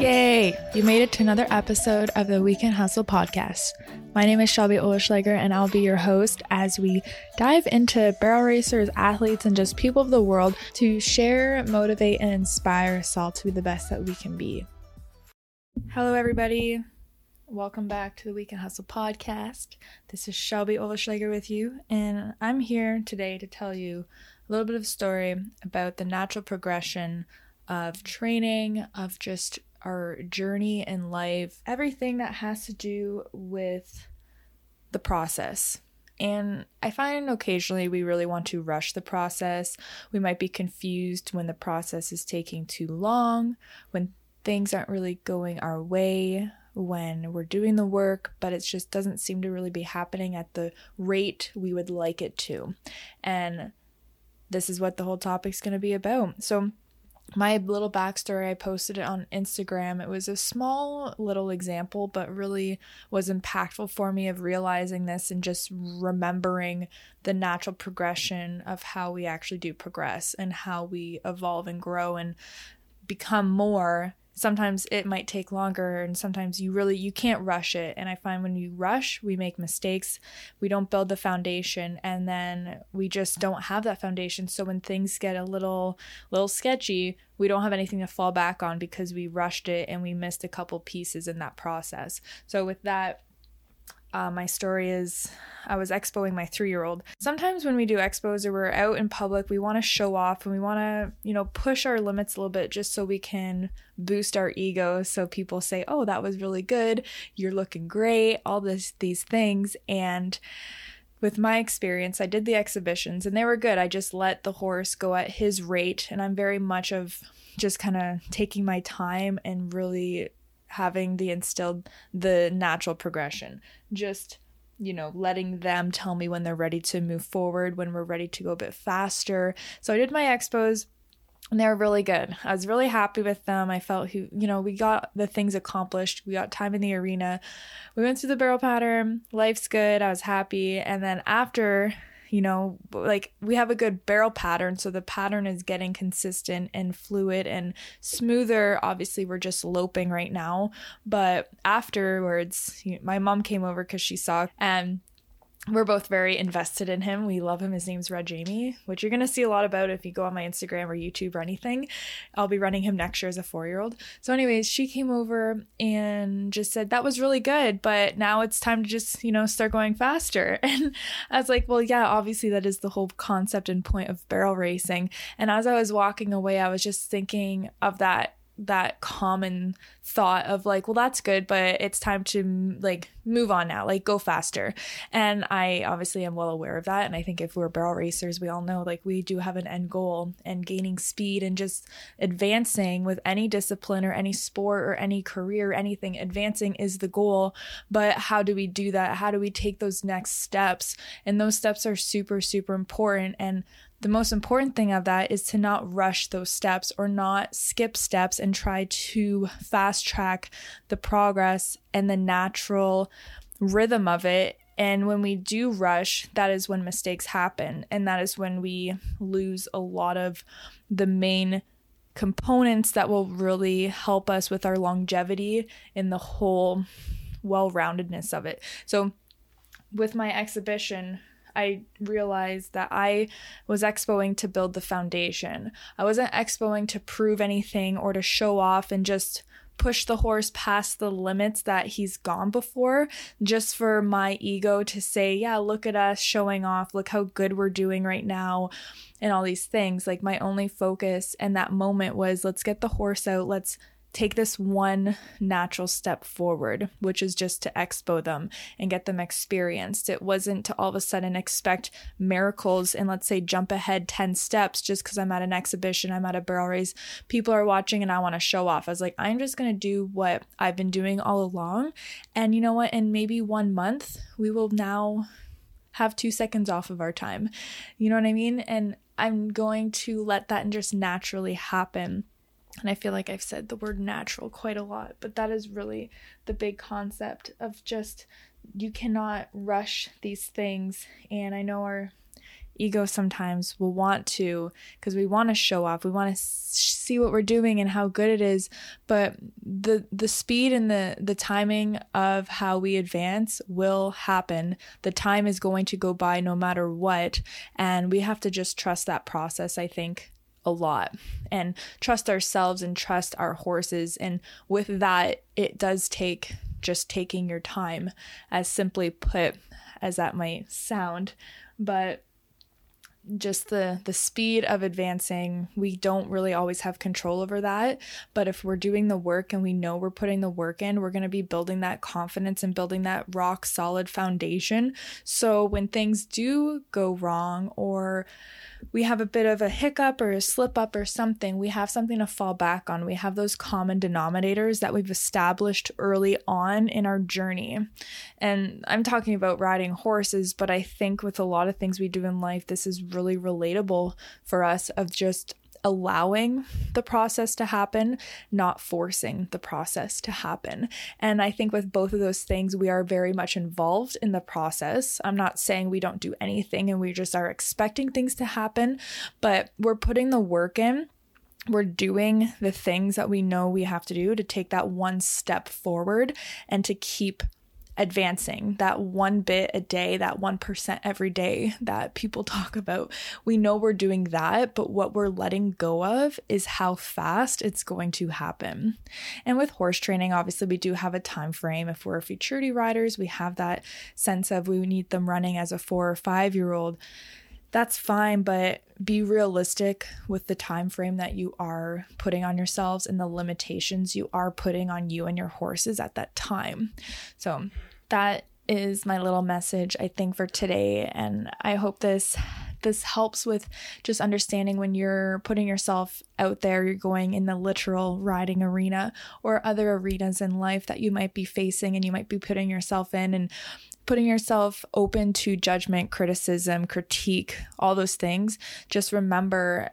Yay! You made it to another episode of the Weekend Hustle podcast. My name is Shelby Oleschlager, and I'll be your host as we dive into barrel racers, athletes, and just people of the world to share, motivate, and inspire us all to be the best that we can be. Hello, everybody. Welcome back to the Weekend Hustle podcast. This is Shelby Oleschlager with you, and I'm here today to tell you a little bit of story about the natural progression of training, of just our journey in life, everything that has to do with the process. And I find occasionally we really want to rush the process. We might be confused when the process is taking too long, when things aren't really going our way, when we're doing the work, but it just doesn't seem to really be happening at the rate we would like it to. And this is what the whole topic's going to be about. So, my little backstory, I posted it on Instagram. It was a small little example, but really was impactful for me of realizing this and just remembering the natural progression of how we actually do progress and how we evolve and grow and become more sometimes it might take longer and sometimes you really you can't rush it. And i find when you rush we make mistakes we don't build the foundation and then we just don't have that foundation. So when things get a little little sketchy we don't have anything to fall back on because we rushed it and we missed a couple pieces in that process. So with that uh, my story is I was expoing my three year old. Sometimes when we do expos or we're out in public, we want to show off and we want to, you know, push our limits a little bit just so we can boost our ego. So people say, oh, that was really good. You're looking great. All this, these things. And with my experience, I did the exhibitions and they were good. I just let the horse go at his rate. And I'm very much of just kind of taking my time and really having the instilled the natural progression just you know letting them tell me when they're ready to move forward when we're ready to go a bit faster so i did my expos and they were really good. I was really happy with them. I felt who, you know, we got the things accomplished. We got time in the arena. We went through the barrel pattern. Life's good. I was happy. And then after you know, like we have a good barrel pattern, so the pattern is getting consistent and fluid and smoother. Obviously, we're just loping right now, but afterwards, my mom came over because she saw and we're both very invested in him. We love him. His name's Red Jamie, which you're going to see a lot about if you go on my Instagram or YouTube or anything. I'll be running him next year as a four year old. So, anyways, she came over and just said, That was really good, but now it's time to just, you know, start going faster. And I was like, Well, yeah, obviously, that is the whole concept and point of barrel racing. And as I was walking away, I was just thinking of that that common thought of like well that's good but it's time to like move on now like go faster. And i obviously am well aware of that. And i think if we're barrel racers we all know like we do have an end goal and gaining speed and just advancing with any discipline or any sport or any career anything advancing is the goal. But how do we do that? How do we take those next steps? And those steps are super super important. And the most important thing of that is to not rush those steps or not skip steps and try to fast track the progress and the natural rhythm of it. And when we do rush, that is when mistakes happen. And that is when we lose a lot of the main components that will really help us with our longevity in the whole well roundedness of it. So, with my exhibition, I realized that I was expoing to build the foundation. I wasn't expoing to prove anything or to show off and just push the horse past the limits that he's gone before just for my ego to say, yeah, look at us showing off, look how good we're doing right now, and all these things. Like, my only focus in that moment was let's get the horse out, let's take this one natural step forward, which is just to expo them and get them experienced. It wasn't to all of a sudden expect miracles and let's say jump ahead 10 steps just because I'm at an exhibition, I'm at a barrel race, people are watching and I want to show off. I was like, I'm just going to do what I've been doing all along. And you know what? In maybe one month, we will now have two seconds off of our time. You know what I mean? And I'm going to let that just naturally happen and I feel like I've said the word natural quite a lot, but that is really the big concept of just you cannot rush these things. And I know our ego sometimes will want to because we want to show off we want to see what we're doing and how good it is. But the the speed and the the timing of how we advance will happen. The time is going to go by no matter what and we have to just trust that process i think a lot and trust ourselves and trust our horses. And with that it does take just taking your time as simply put as that might sound. But just the the speed of advancing we don't really always have control over that. But if we're doing the work and we know we're putting the work in we're going to be building that confidence and building that rock solid foundation. So when things do go wrong or we have a bit of a hiccup or a slip up or something, we have something to fall back on. We have those common denominators that we've established early on in our journey. And I'm talking about riding horses, but I think with a lot of things we do in life, this is really relatable for us of just allowing the process to happen, not forcing the process to happen. And I think with both of those things, we are very much involved in the process. I'm not saying we don't do anything and we just are expecting things to happen, but we're putting the work in we're doing the things that we know we have to do to take that one step forward and to keep advancing that one bit a day, that 1% every day that people talk about. We know we're doing that, but what we're letting go of is how fast it's going to happen. And with horse training, obviously we do have a time frame. If we're futurity riders, we have that sense of we need them running as a 4 or 5 year old that's fine but be realistic with the time frame that you are putting on yourselves and the limitations you are putting on you and your horses at that time so that is my little message I think for today and I hope this this helps with just understanding when you're putting yourself out there you're going in the literal riding arena or other arenas in life that you might be facing and you might be putting yourself in and putting yourself open to judgment, criticism, critique, all those things, just remember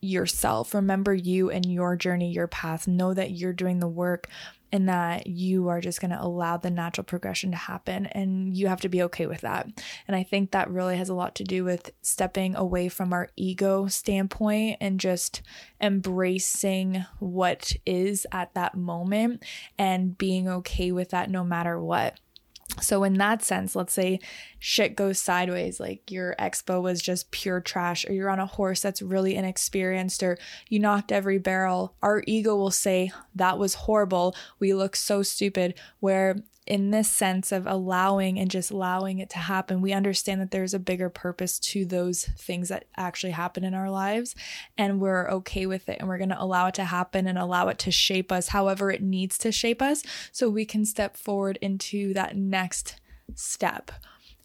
yourself. Remember you and your journey, your path. Know that you're doing the work and that you are just going to allow the natural progression to happen. And you have to be okay with that. And I think that really has a lot to do with stepping away from our ego standpoint and just embracing what is at that moment and being okay with that no matter what. So, in that sense, let's say shit goes sideways, like your expo was just pure trash, or you're on a horse that's really inexperienced, or you knocked every barrel, our ego will say, That was horrible. We look so stupid. Where in this sense of allowing and just allowing it to happen, we understand that there's a bigger purpose to those things that actually happen in our lives. And we're okay with it. And we're going to allow it to happen and allow it to shape us however it needs to shape us so we can step forward into that next step.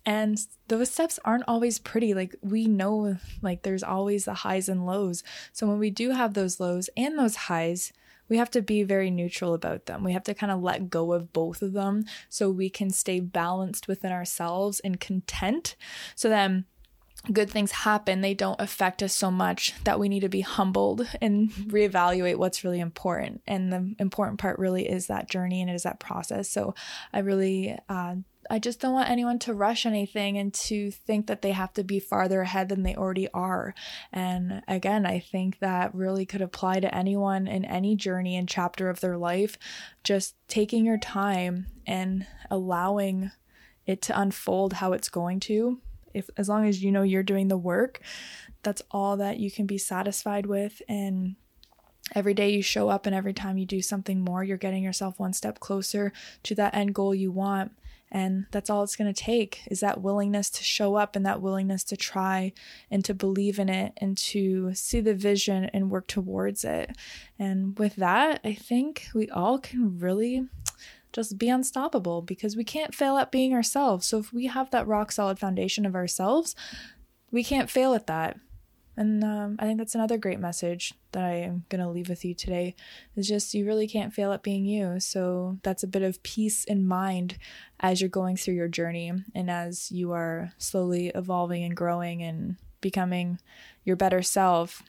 And those steps aren't always pretty. Like we know, like there's always the highs and lows. So when we do have those lows and those highs, we have to be very neutral about them. We have to kind of let go of both of them so we can stay balanced within ourselves and content. So then good things happen, they don't affect us so much that we need to be humbled and reevaluate what's really important. And the important part really is that journey and it is that process. So I really uh, I just don't want anyone to rush anything and to think that they have to be farther ahead than they already are. And again, I think that really could apply to anyone in any journey and chapter of their life. Just taking your time and allowing it to unfold how it's going to. If as long as you know you're doing the work, that's all that you can be satisfied with and every day you show up and every time you do something more, you're getting yourself one step closer to that end goal you want. And that's all it's going to take is that willingness to show up and that willingness to try and to believe in it and to see the vision and work towards it. And with that, I think we all can really just be unstoppable because we can't fail at being ourselves. So if we have that rock solid foundation of ourselves, we can't fail at that. And um, I think that's another great message that I am going to leave with you today is just you really can't fail at being you. So that's a bit of peace in mind as you're going through your journey and as you are slowly evolving and growing and becoming your better self.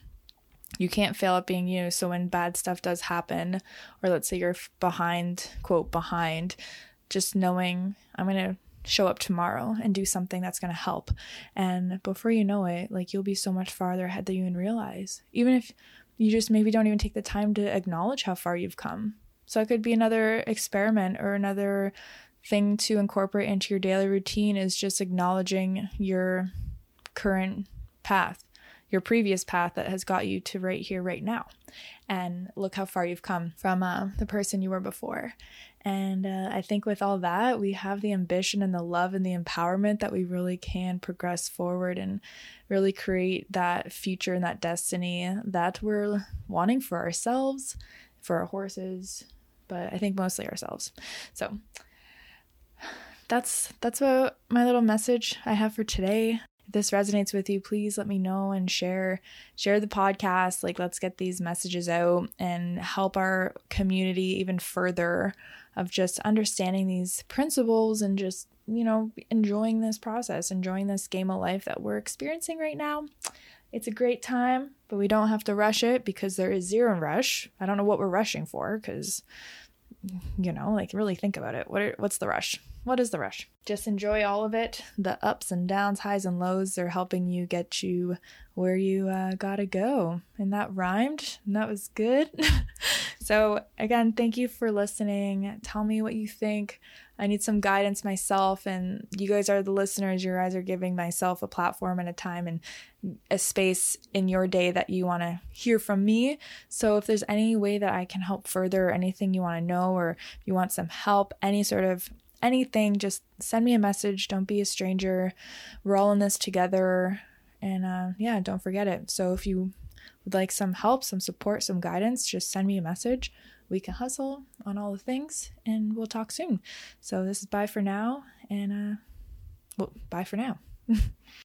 You can't fail at being you. So when bad stuff does happen, or let's say you're behind, quote, behind, just knowing I'm going to show up tomorrow and do something that's going to help. And before you know it, like you'll be so much farther ahead than you even realize. Even if you just maybe don't even take the time to acknowledge how far you've come. So it could be another experiment or another thing to incorporate into your daily routine is just acknowledging your current path, your previous path that has got you to right here, right now. And look how far you've come from uh, the person you were before. And uh, I think with all that, we have the ambition and the love and the empowerment that we really can progress forward and really create that future and that destiny that we're wanting for ourselves, for our horses, but I think mostly ourselves. So that's that's what my little message I have for today. If this resonates with you, please let me know and share share the podcast. Like let's get these messages out and help our community even further of just understanding these principles and just, you know, enjoying this process, enjoying this game of life that we're experiencing right now. It's a great time, but we don't have to rush it because there is zero rush. I don't know what we're rushing for because you know, like really think about it. What are, what's the rush? What is the rush? Just enjoy all of it. The ups and downs, highs and lows are helping you get you where you uh, gotta go. And that rhymed, and that was good. so, again, thank you for listening. Tell me what you think. I need some guidance myself, and you guys are the listeners. You guys are giving myself a platform and a time and a space in your day that you want to hear from me. So, if there's any way that I can help further, anything you want to know, or you want some help, any sort of anything, just send me a message. Don't be a stranger. We're all in this together. And uh, yeah, don't forget it. So if you would like some help, some support, some guidance, just send me a message. We can hustle on all the things and we'll talk soon. So this is bye for now. And uh, well, bye for now.